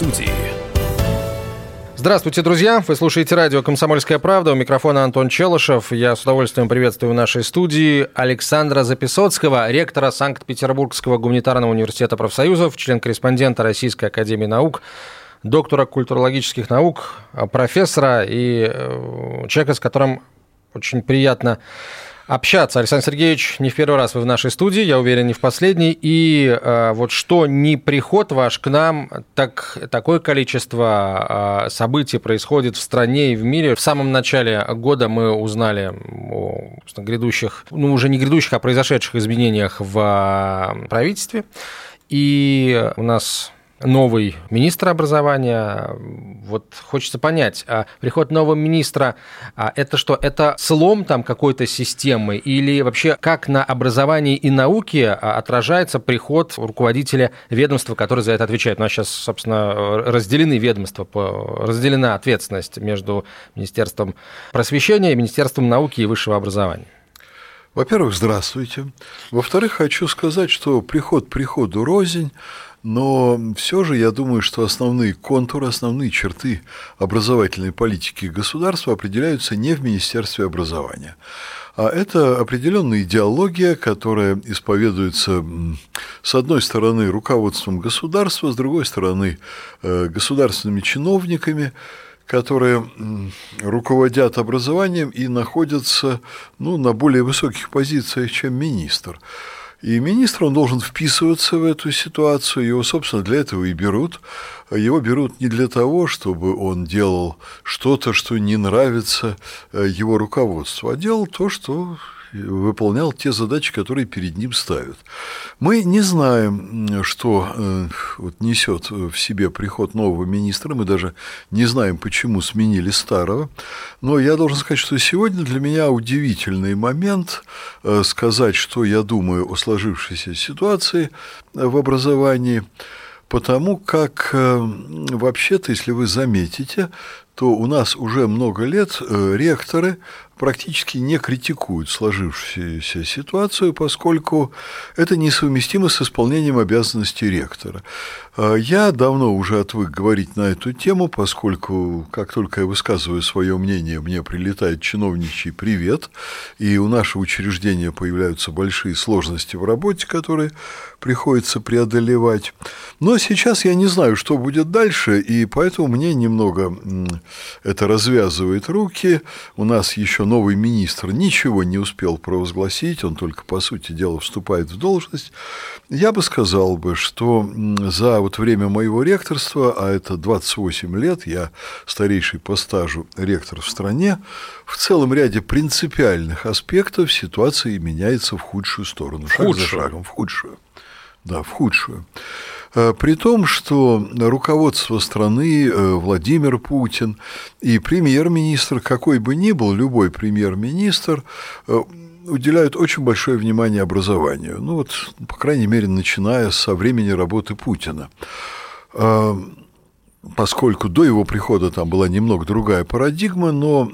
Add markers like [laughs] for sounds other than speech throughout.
студии. Здравствуйте, друзья! Вы слушаете радио «Комсомольская правда». У микрофона Антон Челышев. Я с удовольствием приветствую в нашей студии Александра Записоцкого, ректора Санкт-Петербургского гуманитарного университета профсоюзов, член-корреспондента Российской академии наук, доктора культурологических наук, профессора и э, человека, с которым очень приятно общаться. Александр Сергеевич, не в первый раз вы в нашей студии, я уверен, не в последний. И э, вот что не приход ваш к нам, так такое количество э, событий происходит в стране и в мире. В самом начале года мы узнали о грядущих, ну уже не грядущих, а произошедших изменениях в э, правительстве. И у нас новый министр образования. Вот хочется понять, а приход нового министра, а это что, это слом там какой-то системы или вообще как на образовании и науке а, отражается приход руководителя ведомства, который за это отвечает? У нас сейчас, собственно, разделены ведомства, разделена ответственность между Министерством просвещения и Министерством науки и высшего образования. Во-первых, здравствуйте. Во-вторых, хочу сказать, что приход приходу рознь, но все же я думаю, что основные контуры, основные черты образовательной политики государства определяются не в Министерстве образования. А это определенная идеология, которая исповедуется, с одной стороны, руководством государства, с другой стороны, э, государственными чиновниками, которые руководят образованием и находятся ну, на более высоких позициях, чем министр. И министр, он должен вписываться в эту ситуацию, его, собственно, для этого и берут. Его берут не для того, чтобы он делал что-то, что не нравится э, его руководству, а делал то, что выполнял те задачи, которые перед ним ставят. Мы не знаем, что э, вот, несет в себе приход нового министра, мы даже не знаем, почему сменили старого, но я должен сказать, что сегодня для меня удивительный момент э, сказать, что я думаю о сложившейся ситуации в образовании, потому как э, вообще-то, если вы заметите, то у нас уже много лет ректоры практически не критикуют сложившуюся ситуацию, поскольку это несовместимо с исполнением обязанностей ректора. А я давно уже отвык говорить на эту тему, поскольку как только я высказываю свое мнение, мне прилетает чиновничий привет, и у нашего учреждения появляются большие сложности в работе, которые приходится преодолевать. Но сейчас я не знаю, что будет дальше, и поэтому мне немного это развязывает руки. У нас еще новый министр ничего не успел провозгласить, он только, по сути дела, вступает в должность. Я бы сказал бы, что за вот время моего ректорства, а это 28 лет, я старейший по стажу ректор в стране, в целом ряде принципиальных аспектов ситуация меняется в худшую сторону, шаг худшую. за шагом, в худшую. Да, в худшую. Э, при том, что руководство страны, э, Владимир Путин и премьер-министр, какой бы ни был, любой премьер-министр, э, уделяют очень большое внимание образованию. Ну вот, по крайней мере, начиная со времени работы Путина. Поскольку до его прихода там была немного другая парадигма, но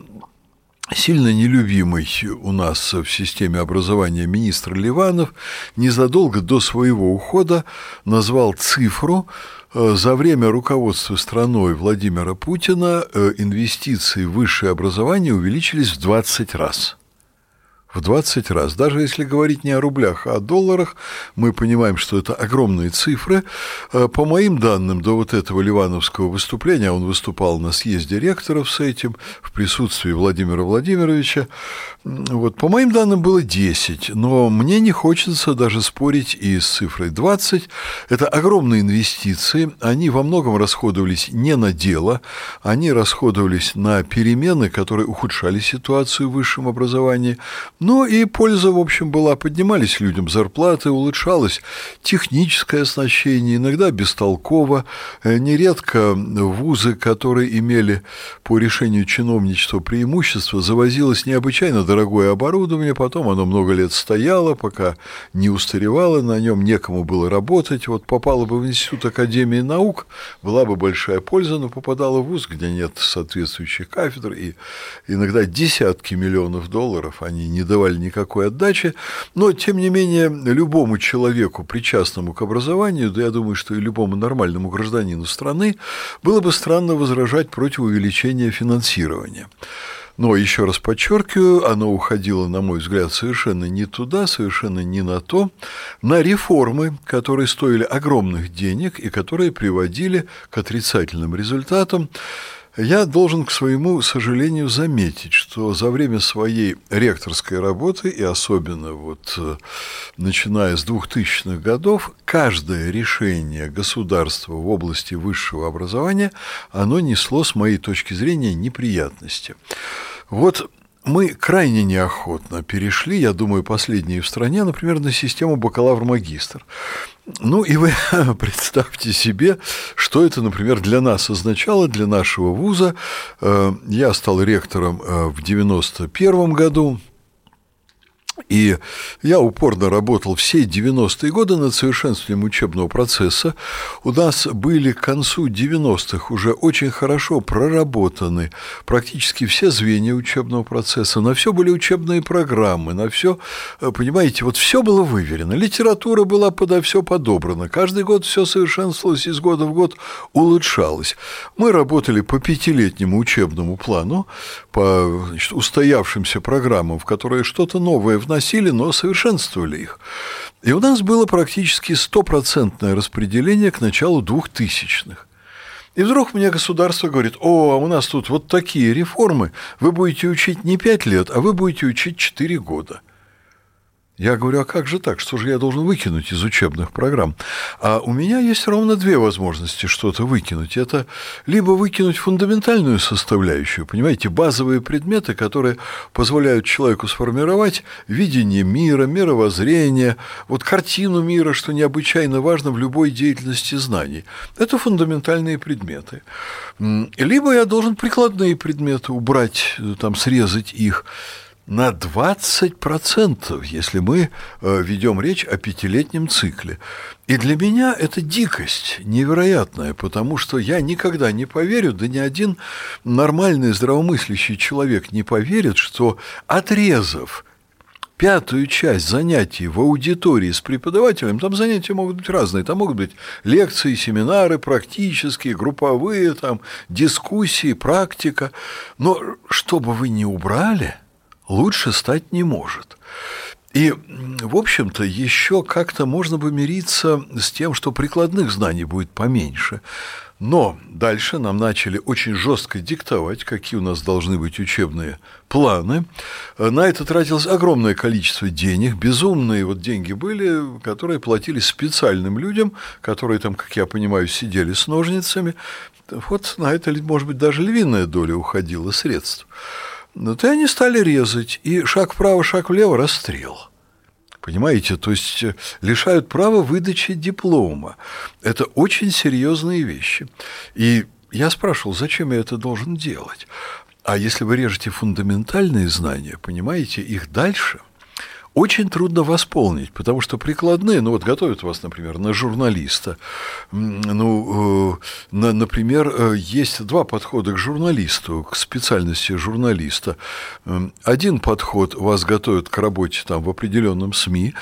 сильно нелюбимый у нас в системе образования министр Ливанов незадолго до своего ухода назвал цифру э, за время руководства страной Владимира Путина э, инвестиции в высшее образование увеличились в 20 раз в 20 раз. Даже если говорить не о рублях, а о долларах, мы понимаем, что это огромные цифры. Э, по моим данным, до вот этого ливановского выступления, он выступал на съезде ректоров с этим, в присутствии Владимира Владимировича, вот, по моим данным было 10, но мне не хочется даже спорить и с цифрой 20. Это огромные инвестиции, они во многом расходовались не на дело, они расходовались на перемены, которые ухудшали ситуацию в высшем образовании, ну и польза, в общем, была. Поднимались людям зарплаты, улучшалось техническое оснащение, иногда бестолково. Э, нередко вузы, которые имели по решению чиновничества преимущество, завозилось необычайно дорогое оборудование, потом оно много лет стояло, пока не устаревало, на нем некому было работать. Вот попало бы в Институт Академии наук, была бы большая польза, но попадала в вуз, где нет соответствующих кафедр, и иногда десятки миллионов долларов они не давали никакой отдачи, но, тем не менее, любому человеку, причастному к образованию, да я думаю, что и любому нормальному гражданину страны, было бы странно возражать против увеличения финансирования. Но еще раз подчеркиваю, оно уходило, на мой взгляд, совершенно не туда, совершенно не на то, на реформы, которые стоили огромных денег и которые приводили к отрицательным результатам. Я должен, к своему сожалению, заметить, что за время своей ректорской работы, и особенно вот э, начиная с 2000-х годов, каждое решение государства в области высшего образования, оно несло, с моей точки зрения, неприятности. Вот мы крайне неохотно перешли, я думаю, последние в стране, например, на систему бакалавр-магистр. Ну и вы [laughs] представьте себе, что это, например, для нас означало, для нашего вуза. Э, я стал ректором э, в 1991 году, и я упорно работал все 90-е годы над совершенствованием учебного процесса. У нас были к концу 90-х уже очень хорошо проработаны практически все звенья учебного процесса. На все были учебные программы, на все, э, понимаете, вот все было выверено. Литература была подо все подобрана. Каждый год все совершенствовалось, из года в год улучшалось. Мы работали по пятилетнему учебному плану, по значит, устоявшимся программам, в которые что-то новое вносили, но совершенствовали их. И у нас было практически стопроцентное распределение к началу двухтысячных. И вдруг мне государство говорит, о, а у нас тут вот такие реформы, вы будете учить не пять лет, а вы будете учить четыре года. Я говорю, а как же так? Что же я должен выкинуть из учебных программ? А у меня есть ровно две возможности что-то выкинуть. Это либо выкинуть фундаментальную составляющую, понимаете, базовые предметы, которые позволяют человеку сформировать видение мира, мировоззрение, вот картину мира, что необычайно важно в любой деятельности знаний. Это фундаментальные предметы. Либо я должен прикладные предметы убрать, там, срезать их на 20%, если мы э, ведем речь о пятилетнем цикле. И для меня это дикость невероятная, потому что я никогда не поверю, да ни один нормальный здравомыслящий человек не поверит, что отрезав пятую часть занятий в аудитории с преподавателем, там занятия могут быть разные, там могут быть лекции, семинары практические, групповые, там дискуссии, практика, но чтобы вы не убрали – лучше стать не может. И, в общем-то, еще как-то можно бы мириться с тем, что прикладных знаний будет поменьше. Но дальше нам начали очень жестко диктовать, какие у нас должны быть учебные планы. На это тратилось огромное количество денег, безумные вот деньги были, которые платились специальным людям, которые там, как я понимаю, сидели с ножницами. Вот на это, может быть, даже львиная доля уходила средств. Но то они стали резать, и шаг вправо, шаг влево – расстрел. Понимаете, то есть э, лишают права выдачи диплома. Это очень серьезные вещи. И я спрашивал, зачем я это должен делать? А если вы режете фундаментальные знания, понимаете, их дальше – очень трудно восполнить, потому что прикладные, ну вот готовят вас, например, на журналиста. Ну, э, на, например, э, есть два подхода к журналисту, к специальности журналиста. Один подход вас готовят к работе там в определенном СМИ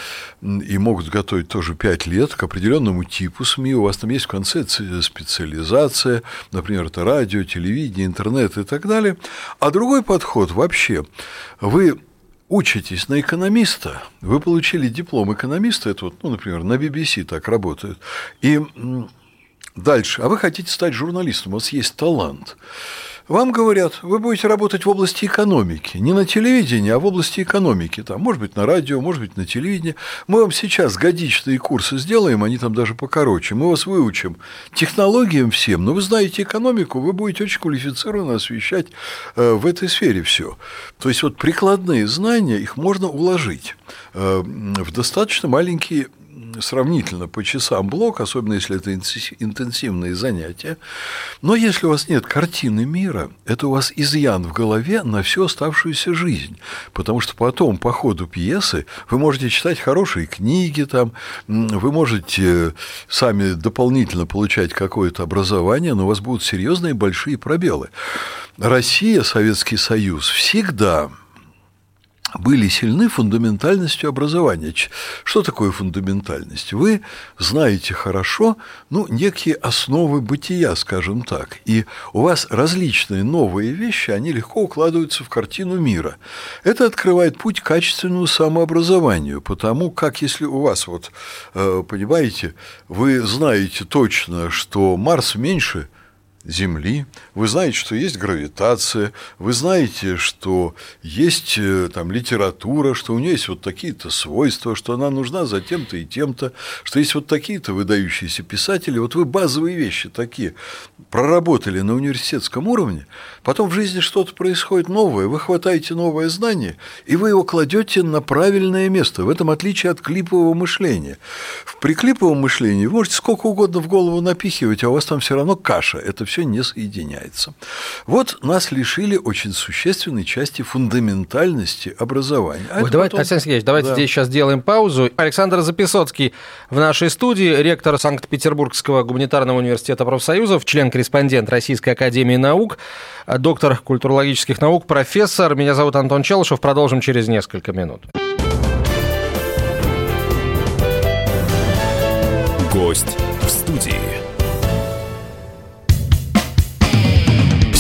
и могут готовить тоже пять лет к определенному типу СМИ. У вас там есть в конце специализация, например, это радио, телевидение, интернет и так далее. А другой подход вообще, вы учитесь на экономиста, вы получили диплом экономиста, это вот, ну, например, на BBC так работают, и дальше, а вы хотите стать журналистом, у вас есть талант. Вам говорят, вы будете работать в области экономики, не на телевидении, а в области экономики, там, может быть, на радио, может быть, на телевидении. Мы вам сейчас годичные курсы сделаем, они там даже покороче, мы вас выучим технологиям всем, но вы знаете экономику, вы будете очень квалифицированно освещать э, в этой сфере все. То есть вот прикладные знания, их можно уложить э, в достаточно маленькие сравнительно по часам блок, особенно если это интенсивные занятия. Но если у вас нет картины мира, это у вас изъян в голове на всю оставшуюся жизнь. Потому что потом, по ходу пьесы, вы можете читать хорошие книги, там, вы можете сами дополнительно получать какое-то образование, но у вас будут серьезные большие пробелы. Россия, Советский Союз всегда были сильны фундаментальностью образования. Что такое фундаментальность? Вы знаете хорошо, ну, некие основы бытия, скажем так, и у вас различные новые вещи, они легко укладываются в картину мира. Это открывает путь к качественному самообразованию, потому как если у вас, вот, э, понимаете, вы знаете точно, что Марс меньше – Земли, вы знаете, что есть гравитация, вы знаете, что есть э, там литература, что у нее есть вот такие-то свойства, что она нужна за тем-то и тем-то, что есть вот такие-то выдающиеся писатели. Вот вы базовые вещи такие проработали на университетском уровне, потом в жизни что-то происходит новое, вы хватаете новое знание, и вы его кладете на правильное место. В этом отличие от клипового мышления. При клиповом мышлении вы можете сколько угодно в голову напихивать, а у вас там все равно каша. Это все не соединяется. Вот нас лишили очень существенной части фундаментальности образования. А Ой, давайте, потом... Александр Сергеевич, давайте да. здесь сейчас сделаем паузу. Александр Записоцкий в нашей студии, ректор Санкт-Петербургского гуманитарного университета профсоюзов, член-корреспондент Российской академии наук, доктор культурологических наук, профессор. Меня зовут Антон Челышев. Продолжим через несколько минут. Гость в студии.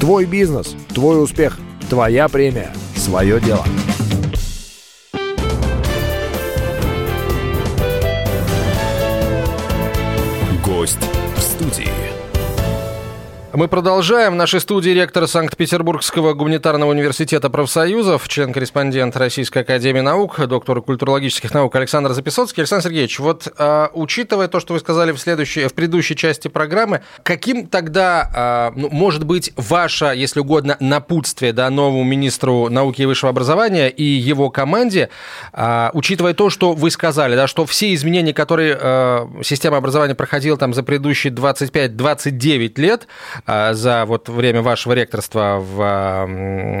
Твой бизнес, твой успех, твоя премия, свое дело. Гость в студии. Мы продолжаем. В нашей студии ректор Санкт-Петербургского гуманитарного университета профсоюзов, член-корреспондент Российской академии наук, доктор культурологических наук Александр Записоцкий. Александр Сергеевич, вот э, учитывая то, что вы сказали в, следующей, в предыдущей части программы, каким тогда э, ну, может быть ваше, если угодно, напутствие да, новому министру науки и высшего образования и его команде, э, учитывая то, что вы сказали, да, что все изменения, которые система образования проходила там за предыдущие 25-29 лет, а, за вот время вашего ректорства в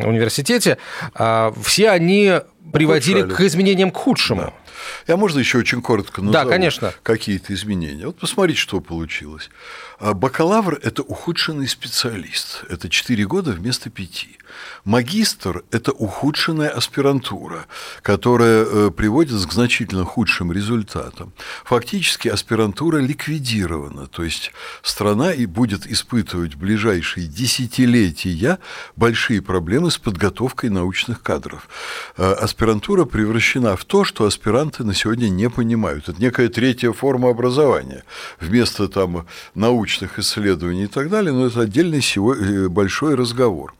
университете, а, все они приводили Ухудшали. к изменениям к худшему. Да. Я можно еще очень коротко назову да, конечно. какие-то изменения. Вот посмотрите, что получилось. А бакалавр – это ухудшенный специалист. Это 4 года вместо 5. Магистр – это ухудшенная аспирантура, которая э, приводит к значительно худшим результатам. Фактически аспирантура ликвидирована, то есть страна и будет испытывать в ближайшие десятилетия большие проблемы с подготовкой научных кадров. Э, аспирантура превращена в то, что аспиранты на сегодня не понимают. Это некая третья форма образования. Вместо там научных исследований и так далее, но это отдельный э, большой разговор.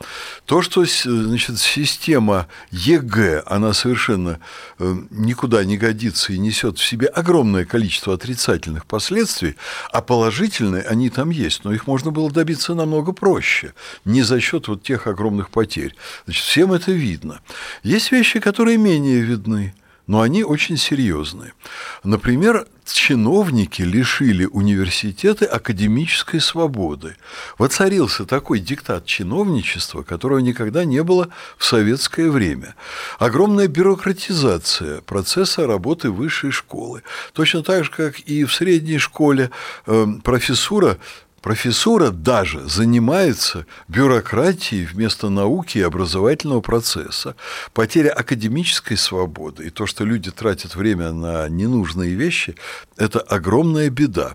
То, что значит, система ЕГЭ, она совершенно э, никуда не годится и несет в себе огромное количество отрицательных последствий, а положительные они там есть, но их можно было добиться намного проще, не за счет вот тех огромных потерь. Значит, всем это видно. Есть вещи, которые менее видны но они очень серьезные. Например, чиновники лишили университеты академической свободы. Воцарился такой диктат чиновничества, которого никогда не было в советское время. Огромная бюрократизация процесса работы высшей школы. Точно так же, как и в средней школе э, профессура Профессура даже занимается бюрократией вместо науки и образовательного процесса. Потеря академической свободы и то, что люди тратят время на ненужные вещи, это огромная беда.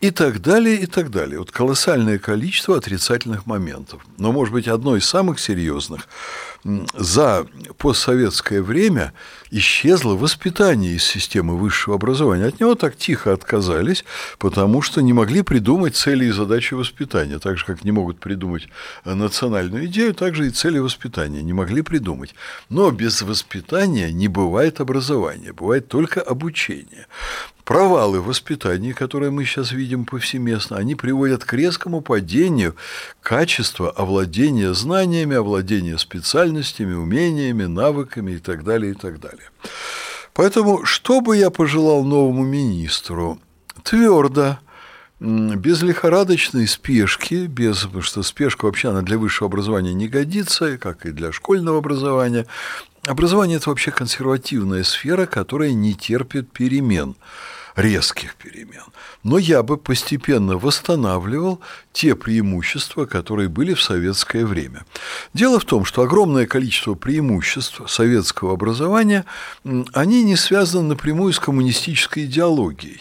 И так далее, и так далее. Вот колоссальное количество отрицательных моментов. Но, может быть, одно из самых серьезных – за постсоветское время исчезло воспитание из системы высшего образования. От него так тихо отказались, потому что не могли придумать цели и задачи воспитания. Так же, как не могут придумать национальную идею, так же и цели воспитания не могли придумать. Но без воспитания не бывает образования, бывает только обучение. Провалы в воспитании, которые мы сейчас видим повсеместно, они приводят к резкому падению качества овладения знаниями, овладения специальностями, умениями, навыками и так далее, и так далее. Поэтому, что бы я пожелал новому министру? Твердо, без лихорадочной спешки, без, потому что спешка вообще она для высшего образования не годится, как и для школьного образования. Образование – это вообще консервативная сфера, которая не терпит перемен резких перемен. Но я бы постепенно восстанавливал те преимущества, которые были в советское время. Дело в том, что огромное количество преимуществ советского образования, они не связаны напрямую с коммунистической идеологией.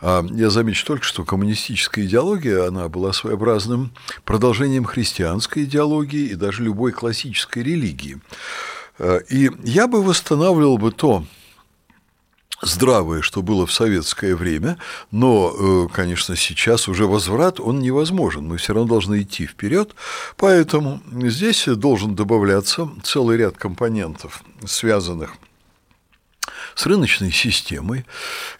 А я замечу только, что коммунистическая идеология, она была своеобразным продолжением христианской идеологии и даже любой классической религии. А, и я бы восстанавливал бы то, здравое, что было в советское время, но, э, конечно, сейчас уже возврат, он невозможен. Мы все равно должны идти вперед, поэтому здесь должен добавляться целый ряд компонентов, связанных с рыночной системой,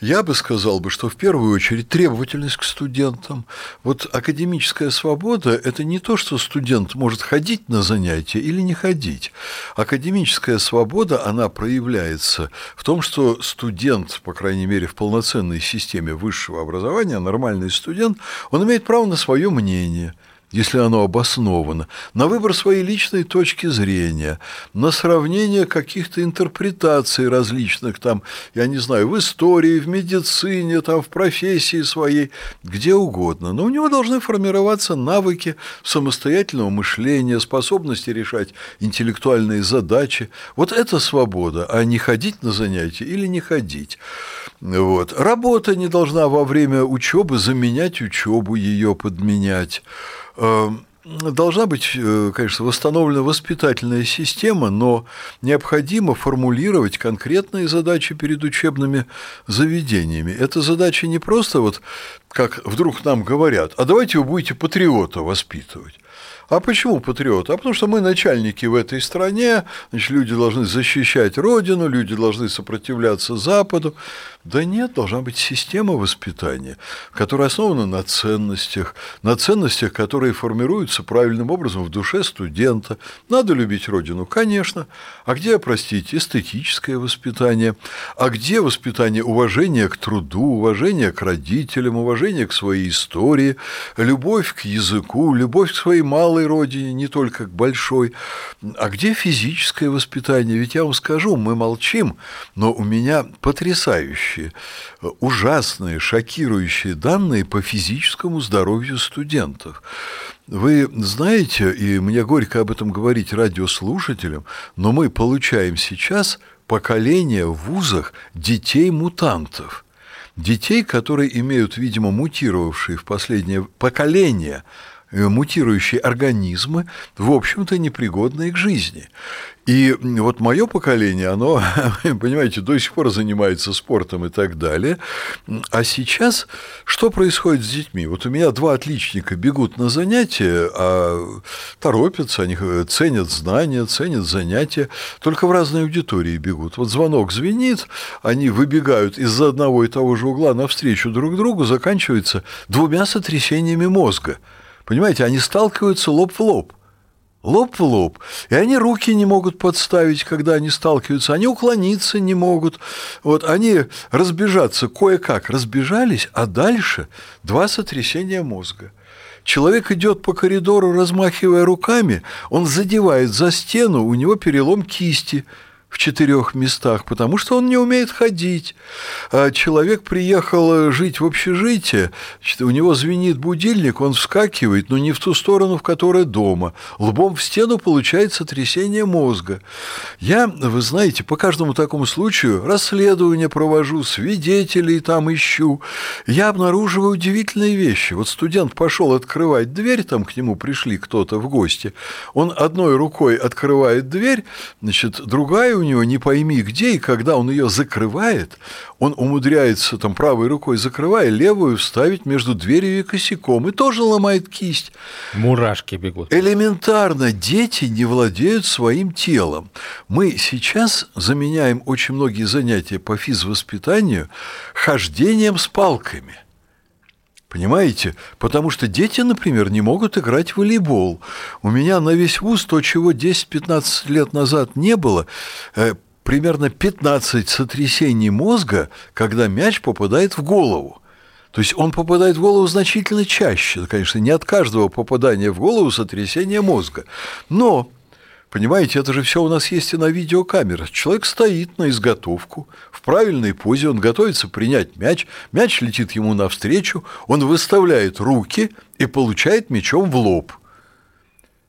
я бы сказал бы, что в первую очередь требовательность к студентам. Вот академическая свобода – это не то, что студент может ходить на занятия или не ходить. Академическая свобода, она проявляется в том, что студент, по крайней мере, в полноценной системе высшего образования, нормальный студент, он имеет право на свое мнение – если оно обосновано, на выбор своей личной точки зрения, на сравнение каких-то интерпретаций различных, там, я не знаю, в истории, в медицине, там, в профессии своей, где угодно. Но у него должны формироваться навыки самостоятельного мышления, способности решать интеллектуальные задачи. Вот это свобода, а не ходить на занятия или не ходить. Вот. Работа не должна во время учебы заменять учебу, ее подменять. Эм, должна быть, э, конечно, восстановлена воспитательная система, но необходимо формулировать конкретные задачи перед учебными заведениями. Это задача не просто вот, как вдруг нам говорят, а давайте вы будете патриота воспитывать. А почему патриот? А потому что мы начальники в этой стране, значит, люди должны защищать Родину, люди должны сопротивляться Западу. Да нет, должна быть система воспитания, которая основана на ценностях, на ценностях, которые формируются правильным образом в душе студента. Надо любить Родину, конечно. А где, простите, эстетическое воспитание? А где воспитание уважения к труду, уважения к родителям, уважения к своей истории, любовь к языку, любовь к своей малой родине, не только к большой? А где физическое воспитание? Ведь я вам скажу, мы молчим, но у меня потрясающее потрясающие, ужасные, шокирующие данные по физическому здоровью студентов. Вы знаете, и мне горько об этом говорить радиослушателям, но мы получаем сейчас поколение в вузах детей-мутантов. Детей, которые имеют, видимо, мутировавшие в последнее поколение Э, мутирующие организмы, в общем-то, непригодные к жизни. И вот мое поколение, оно, [laughs] понимаете, до сих пор занимается спортом и так далее. А сейчас что происходит с детьми? Вот у меня два отличника бегут на занятия, а торопятся, они ценят знания, ценят занятия, только в разной аудитории бегут. Вот звонок звенит, они выбегают из-за одного и того же угла навстречу друг другу, заканчивается двумя сотрясениями мозга – Понимаете, они сталкиваются лоб в лоб. Лоб в лоб. И они руки не могут подставить, когда они сталкиваются. Они уклониться не могут. Вот они разбежаться кое-как разбежались, а дальше два сотрясения мозга. Человек идет по коридору, размахивая руками, он задевает за стену, у него перелом кисти – в четырех местах, потому что он не умеет ходить. А человек приехал жить в общежитие, у него звенит будильник, он вскакивает, но не в ту сторону, в которой дома. Лбом в стену получается трясение мозга. Я, вы знаете, по каждому такому случаю расследование провожу, свидетелей там ищу. Я обнаруживаю удивительные вещи. Вот студент пошел открывать дверь, там к нему пришли кто-то в гости. Он одной рукой открывает дверь, значит, другая у него не пойми где, и когда он ее закрывает, он умудряется там правой рукой закрывая, левую вставить между дверью и косяком, и тоже ломает кисть. Мурашки бегут. Элементарно, дети не владеют своим телом. Мы сейчас заменяем очень многие занятия по физвоспитанию хождением с палками – Понимаете? Потому что дети, например, не могут играть в волейбол. У меня на весь вуз то, чего 10-15 лет назад не было, э, примерно 15 сотрясений мозга, когда мяч попадает в голову. То есть он попадает в голову значительно чаще. Конечно, не от каждого попадания в голову сотрясение мозга. Но Понимаете, это же все у нас есть и на видеокамерах. Человек стоит на изготовку, в правильной позе, он готовится принять мяч, мяч летит ему навстречу, он выставляет руки и получает мячом в лоб –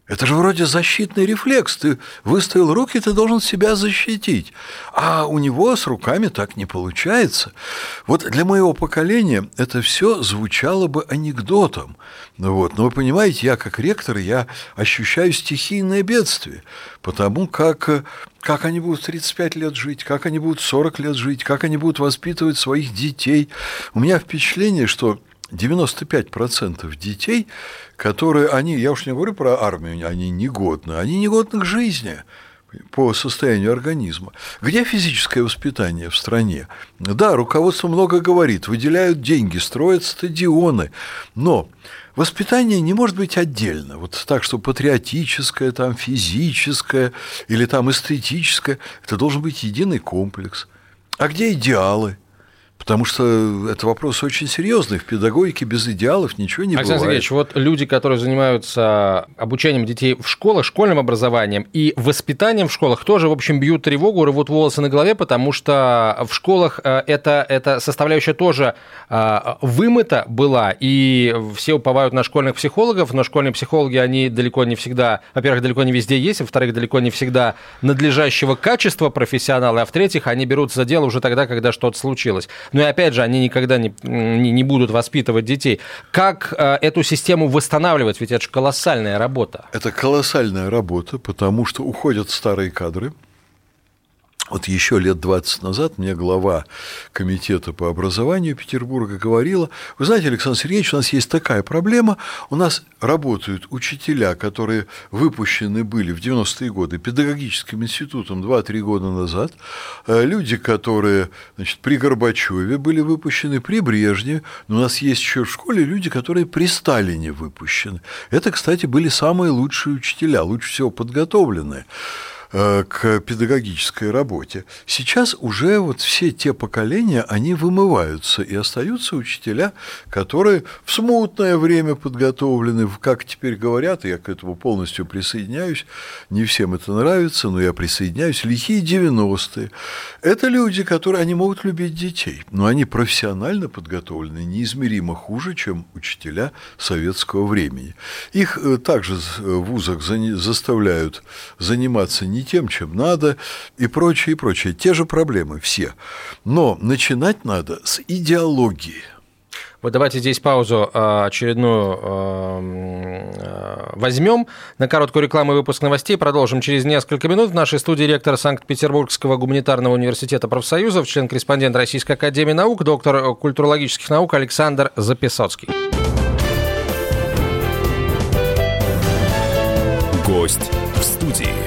это же вроде защитный рефлекс. Ты выставил руки, ты должен себя защитить. А у него с руками так не получается. Вот для моего поколения это все звучало бы анекдотом. Ну вот. Но вы понимаете, я как ректор, я ощущаю стихийное бедствие. Потому как, как они будут 35 лет жить, как они будут 40 лет жить, как они будут воспитывать своих детей. У меня впечатление, что 95% детей, которые, они, я уж не говорю про армию, они негодны, они негодны к жизни по состоянию организма. Где физическое воспитание в стране? Да, руководство много говорит, выделяют деньги, строят стадионы, но воспитание не может быть отдельно, вот так, что патриотическое, там, физическое или там эстетическое, это должен быть единый комплекс. А где идеалы? Потому что это вопрос очень серьезный. В педагогике без идеалов ничего не Александр бывает. Сергеевич, вот люди, которые занимаются обучением детей в школах, школьным образованием и воспитанием в школах, тоже, в общем, бьют тревогу, рвут волосы на голове, потому что в школах э, это, эта составляющая тоже э, вымыта была, и все уповают на школьных психологов, но школьные психологи, они далеко не всегда, во-первых, далеко не везде есть, во-вторых, далеко не всегда надлежащего качества профессионалы, а в-третьих, они берутся за дело уже тогда, когда что-то случилось. Ну и опять же, они никогда не, не, не будут воспитывать детей. Как э, эту систему восстанавливать? Ведь это же колоссальная работа. Это колоссальная работа, потому что уходят старые кадры – вот еще лет 20 назад мне глава комитета по образованию Петербурга говорила, вы знаете, Александр Сергеевич, у нас есть такая проблема, у нас работают учителя, которые выпущены были в 90-е годы педагогическим институтом 2-3 года назад, э, люди, которые значит, при Горбачеве были выпущены, при Брежневе, но у нас есть еще в школе люди, которые при Сталине выпущены. Это, кстати, были самые лучшие учителя, лучше всего подготовленные. Э, к педагогической работе. Сейчас уже вот все те поколения, они вымываются, и остаются учителя, которые в смутное время подготовлены, как теперь говорят, я к этому полностью присоединяюсь, не всем это нравится, но я присоединяюсь, лихие 90-е. Это люди, которые, они могут любить детей, но они профессионально подготовлены неизмеримо хуже, чем учителя советского времени. Их э, также в вузах заставляют заниматься не не тем, чем надо, и прочее, и прочее. Те же проблемы все. Но начинать надо с идеологии. Вот давайте здесь паузу а, очередную а, возьмем на короткую рекламу и выпуск новостей. Продолжим через несколько минут. В нашей студии ректор Санкт-Петербургского гуманитарного университета профсоюзов, член-корреспондент Российской академии наук, доктор культурологических наук Александр Записоцкий. Гость в студии.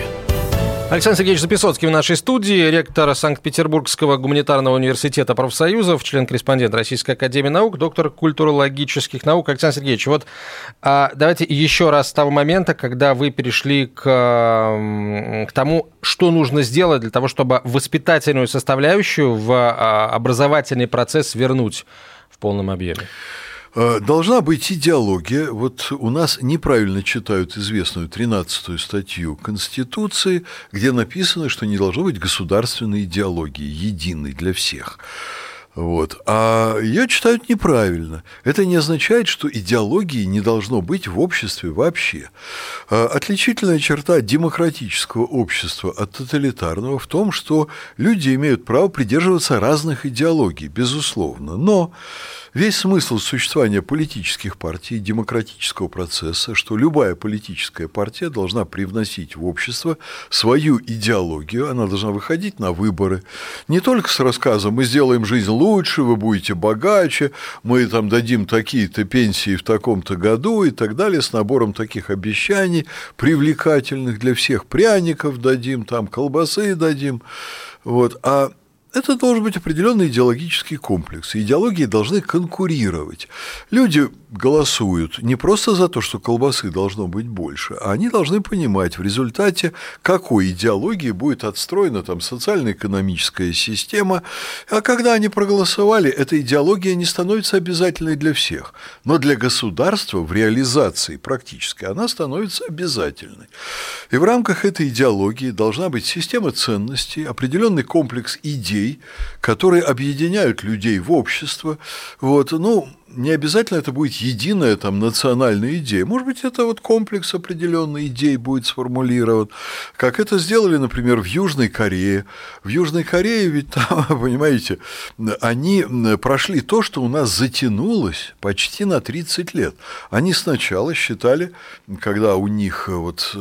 Александр Сергеевич Записоцкий в нашей студии, ректор Санкт-Петербургского гуманитарного университета профсоюзов, член-корреспондент Российской академии наук, доктор культурологических наук. Александр Сергеевич, вот а, давайте еще раз с того момента, когда вы перешли к, к тому, что нужно сделать для того, чтобы воспитательную составляющую в а, образовательный процесс вернуть в полном объеме. Э, должна быть идеология. Вот у нас неправильно читают известную 13-ю статью Конституции, где написано, что не должно быть государственной идеологии, единой для всех. Вот. А ее читают неправильно. Это не означает, что идеологии не должно быть в обществе вообще. А отличительная черта демократического общества от тоталитарного в том, что люди имеют право придерживаться разных идеологий, безусловно. Но Весь смысл существования политических партий, демократического процесса, что любая политическая партия должна привносить в общество свою идеологию, она должна выходить на выборы. Не только с рассказом «мы сделаем жизнь лучше, вы будете богаче, мы там дадим такие-то пенсии в таком-то году» и так далее, с набором таких обещаний, привлекательных для всех пряников дадим, там колбасы дадим. Вот. А это должен быть определенный идеологический комплекс. Идеологии должны конкурировать. Люди голосуют не просто за то, что колбасы должно быть больше, а они должны понимать в результате, какой идеологии будет отстроена там социально-экономическая система. А когда они проголосовали, эта идеология не становится обязательной для всех. Но для государства в реализации практически она становится обязательной. И в рамках этой идеологии должна быть система ценностей, определенный комплекс идей, идей, которые объединяют людей в общество. Вот, ну, не обязательно это будет единая там национальная идея. Может быть, это вот комплекс определенных идей будет сформулирован. Как это сделали, например, в Южной Корее. В Южной Корее ведь там, [laughs] понимаете, они прошли то, что у нас затянулось почти на 30 лет. Они сначала считали, когда у них вот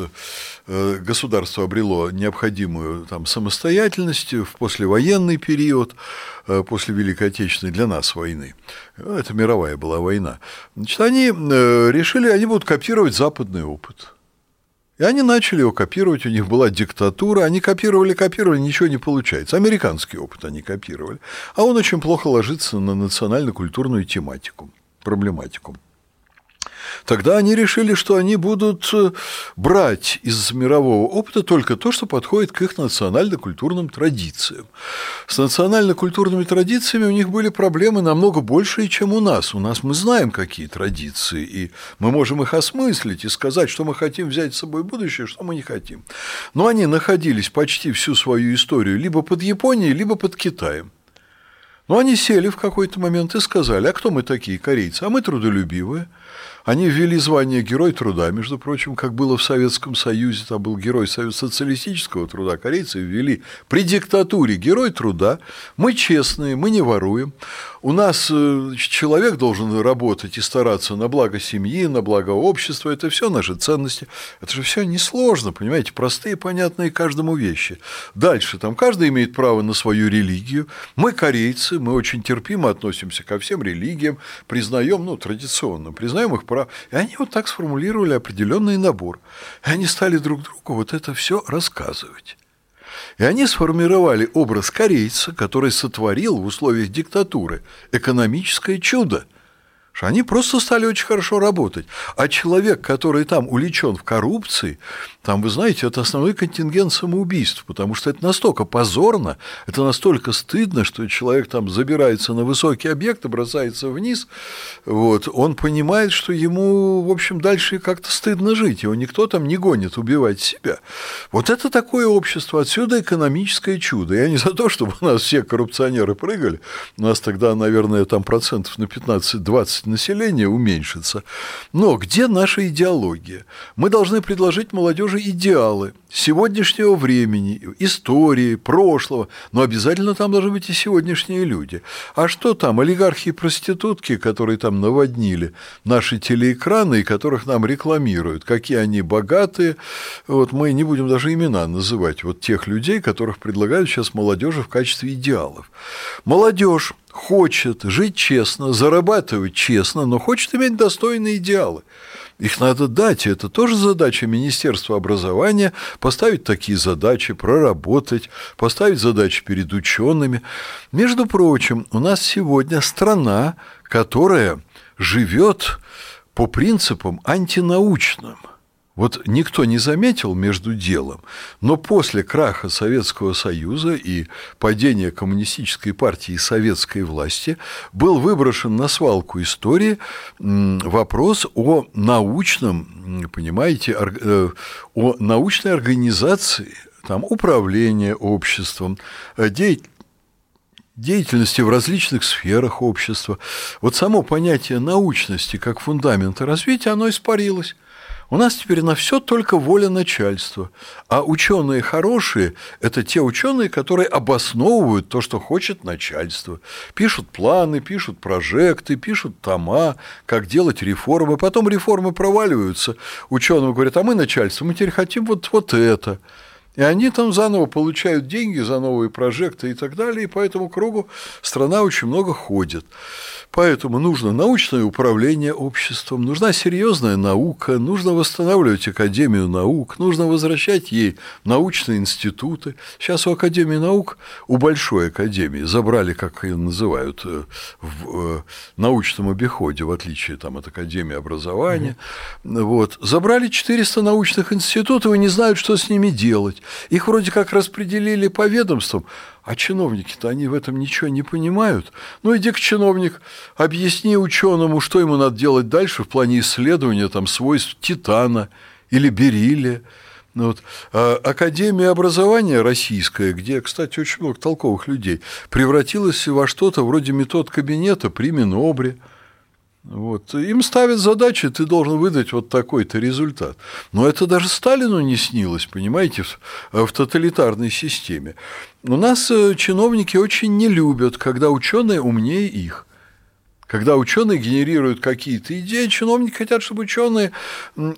э, государство обрело необходимую там самостоятельность в послевоенный период, Э, после Великой Отечественной для нас войны. Это мировая была война. Значит, они э, решили, они будут копировать западный опыт. И они начали его копировать, у них была диктатура, они копировали, копировали, ничего не получается. Американский опыт они копировали. А он очень плохо ложится на национально-культурную тематику, проблематику. Тогда они решили, что они будут э, брать из мирового опыта только то, что подходит к их национально-культурным традициям. С национально-культурными традициями у них были проблемы намного большие, чем у нас. У нас мы знаем, какие традиции, и мы можем их осмыслить и сказать, что мы хотим взять с собой будущее, что мы не хотим. Но они находились почти всю свою историю либо под Японией, либо под Китаем. Но они сели в какой-то момент и сказали, а кто мы такие, корейцы? А мы трудолюбивые, они ввели звание Герой труда, между прочим, как было в Советском Союзе, там был Герой социалистического труда, корейцы ввели при диктатуре Герой труда, мы честные, мы не воруем, у нас э, человек должен работать и стараться на благо семьи, на благо общества, это все наши ценности, это же все несложно, понимаете, простые, понятные каждому вещи. Дальше, там каждый имеет право на свою религию, мы корейцы, мы очень терпимо относимся ко всем религиям, признаем, ну, традиционно, признаем их прав. И они вот так сформулировали определенный набор. И они стали друг другу вот это все рассказывать. И они сформировали образ корейца, который сотворил в условиях диктатуры экономическое чудо – что они просто стали очень хорошо работать. А человек, который там уличен в коррупции, там, вы знаете, это основной контингент самоубийств, потому что это настолько позорно, это настолько стыдно, что человек там забирается на высокий объект и бросается вниз, вот, он понимает, что ему, в общем, дальше как-то стыдно жить, его никто там не гонит убивать себя. Вот это такое общество, отсюда экономическое чудо. Я не за то, чтобы у нас все коррупционеры прыгали, у нас тогда, наверное, там процентов на 15-20 населения уменьшится. Но где наша идеология? Мы должны предложить молодежи идеалы сегодняшнего времени, истории, прошлого, но обязательно там должны быть и сегодняшние люди. А что там, олигархи и проститутки, которые там наводнили наши телеэкраны и которых нам рекламируют, какие они богатые, вот мы не будем даже имена называть, вот тех людей, которых предлагают сейчас молодежи в качестве идеалов. Молодежь хочет жить честно, зарабатывать честно, но хочет иметь достойные идеалы. Их надо дать, и это тоже задача Министерства образования поставить такие задачи, проработать, поставить задачи перед учеными. Между прочим, у нас сегодня страна, которая живет по принципам антинаучным. Вот никто не заметил между делом, но после краха Советского Союза и падения коммунистической партии и советской власти был выброшен на свалку истории вопрос о научном, понимаете, э, о научной организации там, управления обществом, деятельности деятельности в различных сферах общества. Вот само понятие научности как фундамента развития, оно испарилось. У нас теперь на все только воля начальства. А ученые хорошие – это те ученые, которые обосновывают то, что хочет начальство. Пишут планы, пишут прожекты, пишут тома, как делать реформы. Потом реформы проваливаются. Ученые говорят, а мы начальство, мы теперь хотим вот, вот это. И они там заново получают деньги за новые прожекты и так далее, и по этому кругу страна очень много ходит. Поэтому нужно научное управление обществом, нужна серьезная наука, нужно восстанавливать Академию наук, нужно возвращать ей научные институты. Сейчас у Академии наук, у Большой Академии, забрали, как ее называют, э, в э, научном обиходе, в отличие там, от Академии образования, mm-hmm. вот, забрали 400 научных институтов и не знают, что с ними делать. Их вроде как распределили по ведомствам, а чиновники-то они в этом ничего не понимают. Ну иди к чиновник, объясни ученому, что ему надо делать дальше в плане исследования там, свойств титана или бериллия. Ну вот. А Академия образования российская, где, кстати, очень много толковых людей, превратилась во что-то вроде метод кабинета при Минобре – вот. Им ставят задачи, ты должен выдать вот такой-то результат. Но это даже Сталину не снилось, понимаете, в, тоталитарной системе. У нас э, чиновники очень не любят, когда ученые умнее их. Когда ученые генерируют какие-то идеи, чиновники хотят, чтобы ученые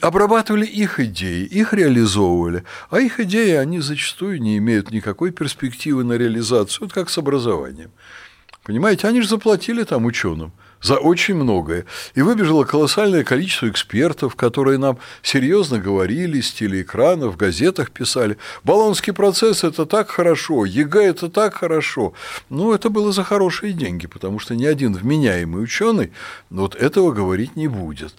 обрабатывали их идеи, их реализовывали. А их идеи, они зачастую не имеют никакой перспективы на реализацию, вот как с образованием. Понимаете, они же заплатили там ученым за очень многое. И выбежало колоссальное количество экспертов, которые нам серьезно говорили с телеэкранов, в газетах писали. Болонский процесс – это так хорошо, ЕГЭ – это так хорошо. Ну, это было за хорошие деньги, потому что ни один вменяемый ученый вот этого говорить не будет.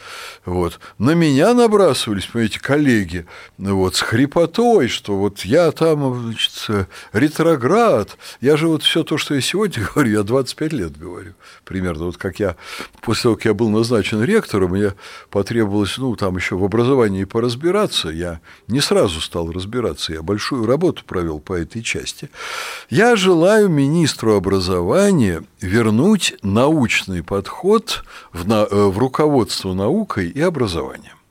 Вот. На меня набрасывались, понимаете, коллеги вот, с хрипотой, что вот я там значит, ретроград, я же вот все то, что я сегодня [laughs] говорю, я 25 лет говорю примерно, вот как я после того, как я был назначен ректором, мне потребовалось, ну, там еще в образовании поразбираться. Я не сразу стал разбираться, я большую работу провел по этой части. Я желаю министру образования вернуть научный подход в, на, э, в руководство наукой и образованием.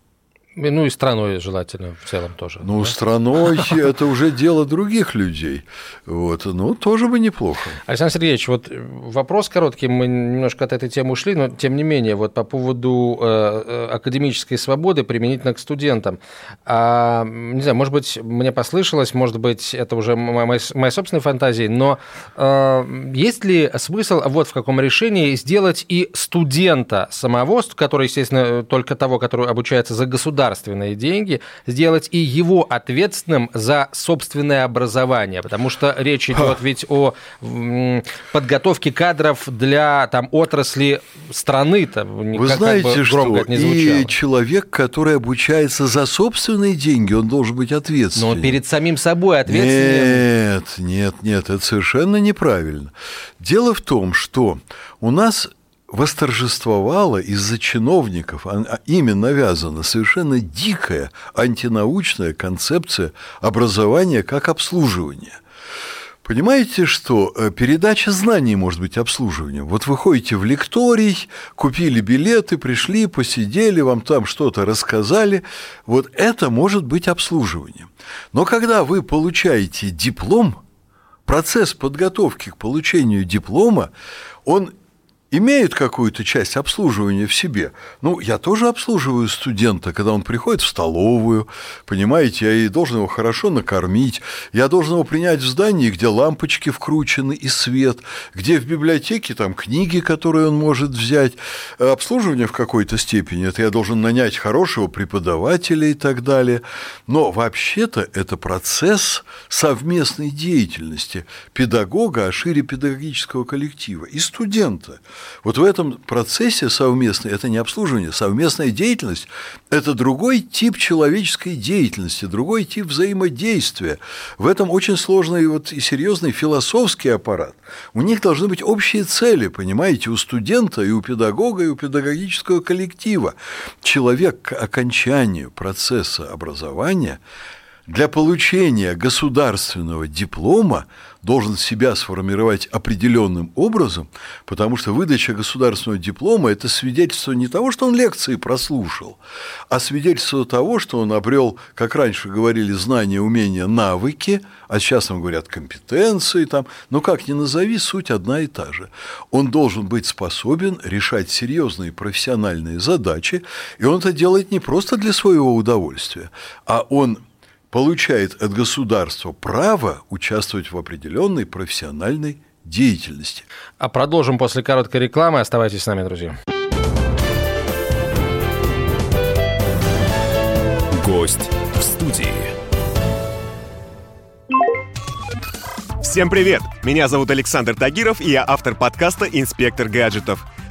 Ну и страной желательно в целом тоже. Ну, да? страной [laughs] это уже дело других людей. Вот. Ну, тоже бы неплохо. Александр Сергеевич, вот вопрос короткий, мы немножко от этой темы ушли, но тем не менее, вот по поводу э, э, академической свободы применительно к студентам. А, не знаю, может быть, мне послышалось, может быть, это уже моя, моя собственная фантазия, но э, есть ли смысл вот в каком решении сделать и студента самого, который, естественно, только того, который обучается за государство, государственные деньги, сделать и его ответственным за собственное образование, потому что речь идет ведь о подготовке кадров для там, отрасли страны. Там, Вы как, знаете, как бы что и человек, который обучается за собственные деньги, он должен быть ответственным. Но перед самим собой ответственным. Нет, нет, нет, это совершенно неправильно. Дело в том, что у нас восторжествовала из-за чиновников, а, ими навязана совершенно дикая антинаучная концепция образования как обслуживания. Понимаете, что э, передача знаний может быть обслуживанием. Вот вы ходите в лекторий, купили билеты, пришли, посидели, вам там что-то рассказали. Вот это может быть обслуживанием. Но когда вы получаете диплом, процесс подготовки к получению диплома, он имеют какую-то часть обслуживания в себе. Ну, я тоже обслуживаю студента, когда он приходит в столовую, понимаете, я и должен его хорошо накормить, я должен его принять в здании, где лампочки вкручены и свет, где в библиотеке там книги, которые он может взять. Обслуживание в какой-то степени, это я должен нанять хорошего преподавателя и так далее. Но вообще-то это процесс совместной деятельности педагога, а шире педагогического коллектива и студента. Вот в этом процессе совместной, это не обслуживание, совместная деятельность – это другой тип человеческой деятельности, другой тип взаимодействия. В этом очень сложный вот и серьезный философский аппарат. У них должны быть общие цели, понимаете, у студента и у педагога, и у педагогического коллектива. Человек к окончанию процесса образования для получения государственного диплома должен себя сформировать определенным образом, потому что выдача государственного диплома – это свидетельство не того, что он лекции прослушал, а свидетельство того, что он обрел, как раньше говорили, знания, умения, навыки, а сейчас нам говорят компетенции, там, но как ни назови, суть одна и та же. Он должен быть способен решать серьезные профессиональные задачи, и он это делает не просто для своего удовольствия, а он получает от государства право участвовать в определенной профессиональной деятельности. А продолжим после короткой рекламы. Оставайтесь с нами, друзья. Гость в студии. Всем привет! Меня зовут Александр Тагиров, и я автор подкаста «Инспектор гаджетов».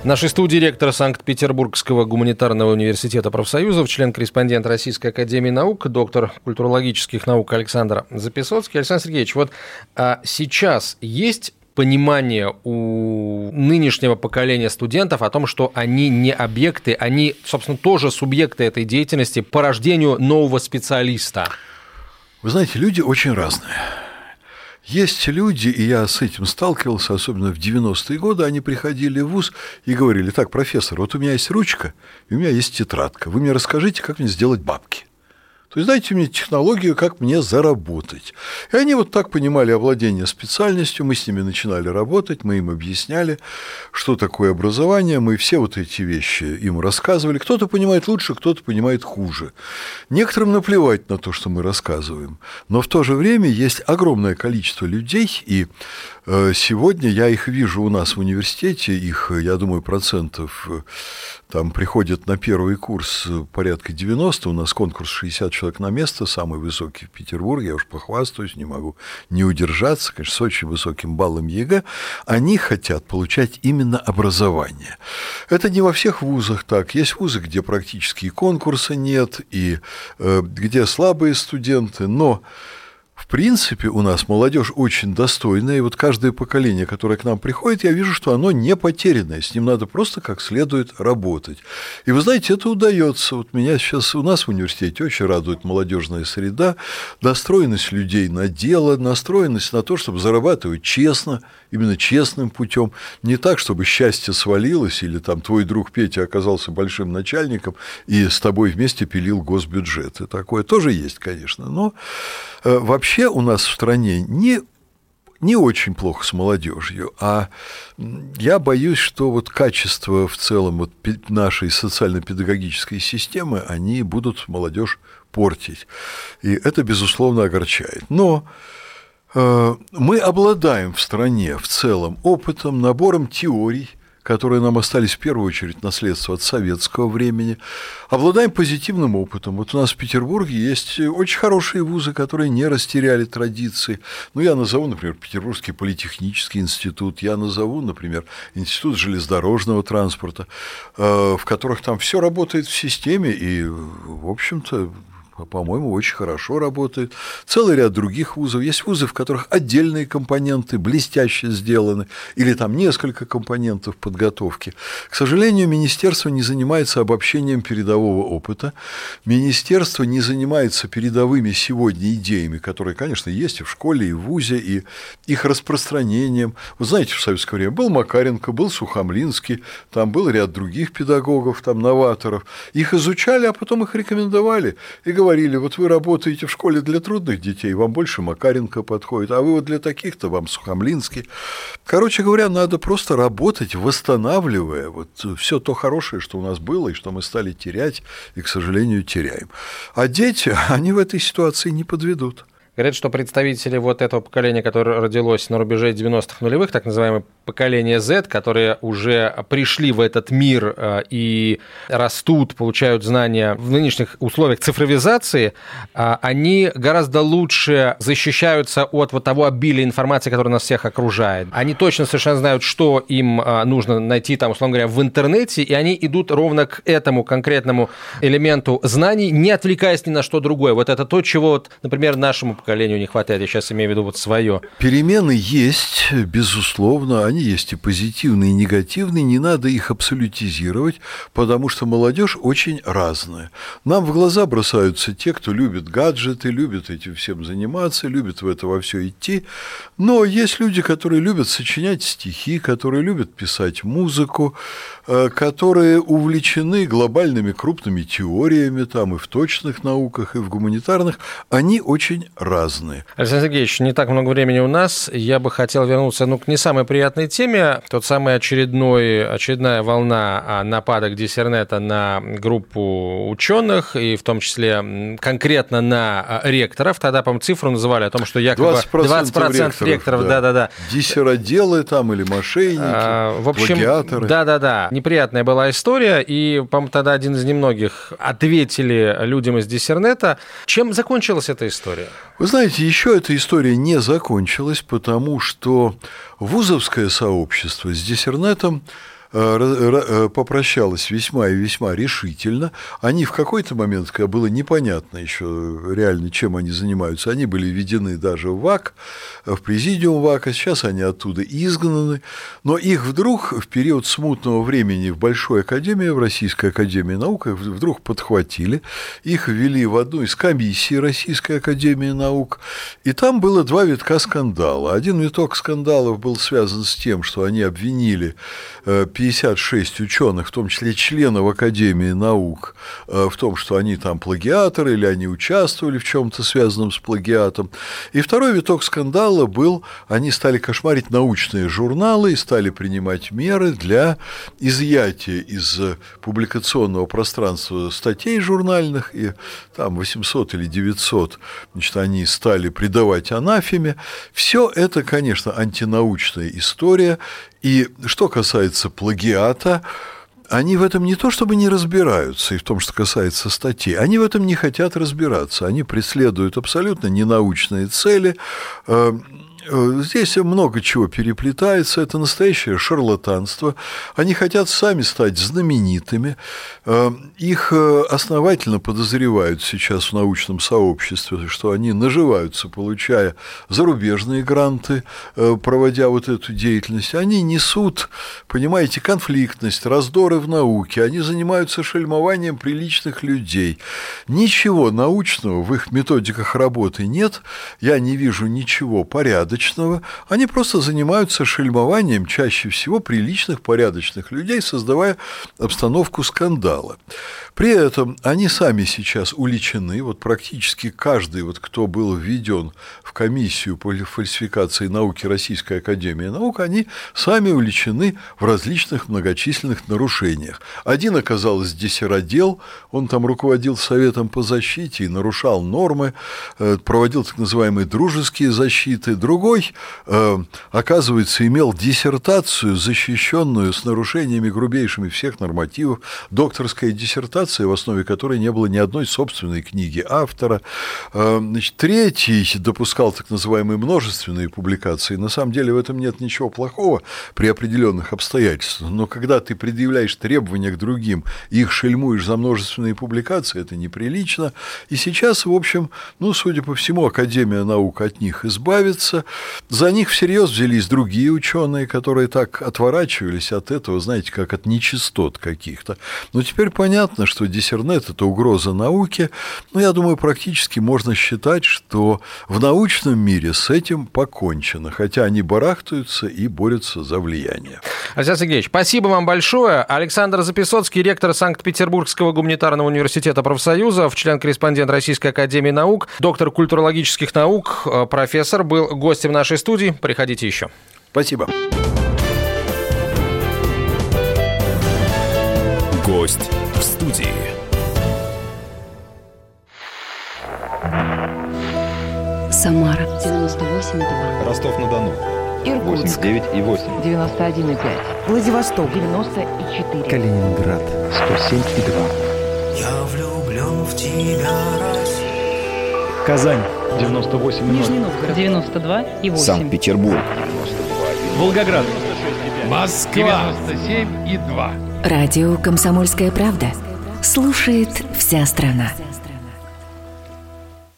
В нашей студии ректор Санкт-Петербургского гуманитарного университета профсоюзов, член-корреспондент Российской академии наук, доктор культурологических наук Александр Записоцкий. Александр Сергеевич, вот а сейчас есть понимание у нынешнего поколения студентов о том, что они не объекты, они, собственно, тоже субъекты этой деятельности по рождению нового специалиста? Вы знаете, люди очень разные. Есть люди, и я с этим сталкивался, особенно в 90-е годы, они приходили в ВУЗ и говорили, так, профессор, вот у меня есть ручка, и у меня есть тетрадка, вы мне расскажите, как мне сделать бабки. То есть дайте мне технологию, как мне заработать. И они вот так понимали овладение специальностью, мы с ними начинали работать, мы им объясняли, что такое образование, мы все вот эти вещи им рассказывали. Кто-то понимает лучше, кто-то понимает хуже. Некоторым наплевать на то, что мы рассказываем. Но в то же время есть огромное количество людей, и сегодня я их вижу у нас в университете, их, я думаю, процентов там приходят на первый курс порядка 90, у нас конкурс 60 человек на место, самый высокий в Петербурге, я уж похвастаюсь, не могу не удержаться, конечно, с очень высоким баллом ЕГЭ, они хотят получать именно образование. Это не во всех вузах так. Есть вузы, где практически и конкурса нет, и э, где слабые студенты, но принципе, у нас молодежь очень достойная, и вот каждое поколение, которое к нам приходит, я вижу, что оно не потерянное, с ним надо просто как следует работать. И вы знаете, это удается. Вот меня сейчас у нас в университете очень радует молодежная среда, настроенность людей на дело, настроенность на то, чтобы зарабатывать честно, именно честным путем, не так, чтобы счастье свалилось, или там твой друг Петя оказался большим начальником и с тобой вместе пилил госбюджет. И такое тоже есть, конечно, но э, вообще у нас в стране не не очень плохо с молодежью, а я боюсь, что вот качество в целом вот нашей социально-педагогической системы, они будут молодежь портить. И это, безусловно, огорчает. Но мы обладаем в стране в целом опытом, набором теорий, которые нам остались в первую очередь наследство от советского времени, обладаем позитивным опытом. Вот у нас в Петербурге есть очень хорошие вузы, которые не растеряли традиции. Ну, я назову, например, Петербургский политехнический институт, я назову, например, Институт железнодорожного транспорта, э, в которых там все работает в системе, и, в общем-то, по-моему, очень хорошо работает. Целый ряд других вузов. Есть вузы, в которых отдельные компоненты блестяще сделаны, или там несколько компонентов подготовки. К сожалению, министерство не занимается обобщением передового опыта. Министерство не занимается передовыми сегодня идеями, которые, конечно, есть и в школе, и в вузе, и их распространением. Вы знаете, в советское время был Макаренко, был Сухомлинский, там был ряд других педагогов, там новаторов. Их изучали, а потом их рекомендовали и говорили, говорили, вот вы работаете в школе для трудных детей, вам больше Макаренко подходит, а вы вот для таких-то вам Сухомлинский. Короче говоря, надо просто работать, восстанавливая вот все то хорошее, что у нас было и что мы стали терять, и, к сожалению, теряем. А дети, [laughs] они в этой ситуации не подведут. Говорят, что представители вот этого поколения, которое родилось на рубеже 90-х нулевых, так называемое поколение Z, которые уже пришли в этот мир э, и растут, получают знания в нынешних условиях цифровизации, э, они гораздо лучше защищаются от вот того обилия информации, которая нас всех окружает. Они точно совершенно знают, что им э, нужно найти там, условно говоря, в интернете, и они идут ровно к этому конкретному элементу знаний, не отвлекаясь ни на что другое. Вот это то, чего, вот, например, нашему поколению не хватает. Я сейчас имею в виду вот свое. Перемены есть, безусловно, они есть и позитивные, и негативные, не надо их абсолютизировать, потому что молодежь очень разная. Нам в глаза бросаются те, кто любит гаджеты, любит этим всем заниматься, любит в это во все идти, но есть люди, которые любят сочинять стихи, которые любят писать музыку, э, которые увлечены глобальными крупными теориями там и в точных науках, и в гуманитарных, они очень. Александр Сергеевич, не так много времени у нас. Я бы хотел вернуться ну, к не самой приятной теме. Тот самый очередной, очередная волна а, нападок диссернета на группу ученых, и в том числе конкретно на а, ректоров. Тогда, по-моему, цифру называли о том, что якобы 20%, 20% ректоров, ректоров да. да, да, Диссероделы там или мошенники, а, в общем, плагиаторы. Да, да, да. Неприятная была история, и, по-моему, тогда один из немногих ответили людям из диссернета. Чем закончилась эта история? Вы знаете, еще эта история не закончилась, потому что вузовское сообщество с диссернетом попрощалась весьма и весьма решительно. Они в какой-то момент, когда было непонятно еще реально, чем они занимаются, они были введены даже в ВАК, в президиум ВАКа, сейчас они оттуда изгнаны, но их вдруг в период смутного времени в Большой Академии, в Российской Академии Наук, вдруг подхватили, их ввели в одну из комиссий Российской Академии Наук, и там было два витка скандала. Один виток скандалов был связан с тем, что они обвинили э, 56 ученых, в том числе членов Академии наук, э, в том, что они там плагиаторы или они участвовали в чем-то связанном с плагиатом. И второй виток скандала был, они стали кошмарить научные журналы и стали принимать меры для изъятия из публикационного пространства статей журнальных, и там 800 или 900, значит, они стали придавать анафеме. Все это, конечно, антинаучная история, и что касается плагиата, они в этом не то чтобы не разбираются, и в том, что касается статей, они в этом не хотят разбираться, они преследуют абсолютно ненаучные цели, Э, здесь много чего переплетается, это настоящее шарлатанство. Они хотят сами стать знаменитыми. Э, их э, основательно подозревают сейчас в научном сообществе, что они наживаются, получая зарубежные гранты, проводя вот эту деятельность. Они несут, понимаете, конфликтность, раздоры в науке, они занимаются шельмованием приличных людей. Ничего научного в их методиках работы нет, я не вижу ничего порядочного порядочного, они просто занимаются шельмованием чаще всего приличных, порядочных людей, создавая обстановку скандала. При этом они сами сейчас уличены, вот практически каждый, вот, кто был введен в комиссию по фальсификации науки Российской Академии Наук, они сами уличены в различных многочисленных нарушениях. Один оказался диссеродел, он там руководил Советом по защите и нарушал нормы, э, проводил так называемые дружеские защиты. Другой, э, оказывается, имел диссертацию, защищенную с нарушениями грубейшими всех нормативов, докторская диссертация, в основе которой не было ни одной собственной книги автора. Э, значит, третий допускал так называемые множественные публикации. На самом деле в этом нет ничего плохого при определенных обстоятельствах. Но когда ты предъявляешь требования к другим их шельмуешь за множественные публикации, это неприлично. И сейчас, в общем, ну, судя по всему, Академия наук от них избавится. За них всерьез взялись другие ученые, которые так отворачивались от этого, знаете, как от нечистот каких-то. Но теперь понятно, что диссернет – это угроза науке. Но я думаю, практически можно считать, что в научном мире с этим покончено, хотя они барахтаются и борются за влияние. Александр Сергеевич, спасибо вам большое. Александр Записоцкий, ректор Санкт-Петербургского гуманитарного университета профсоюзов, член-корреспондент Российской академии наук, доктор культурологических наук, э, профессор, был гостем нашей студии. Приходите еще. Спасибо. Гость студии. Самара. 98,2. Ростов-на-Дону. Иркутск. 89,8. 91,5. Владивосток. 94. Калининград. 107,2. Я влюблен в тебя, Россия. Казань. 98,0. Нижний Новгород. 92,8. Санкт-Петербург. 92,1. Волгоград. Москва. 97,2. Радио «Комсомольская правда». Слушает вся страна.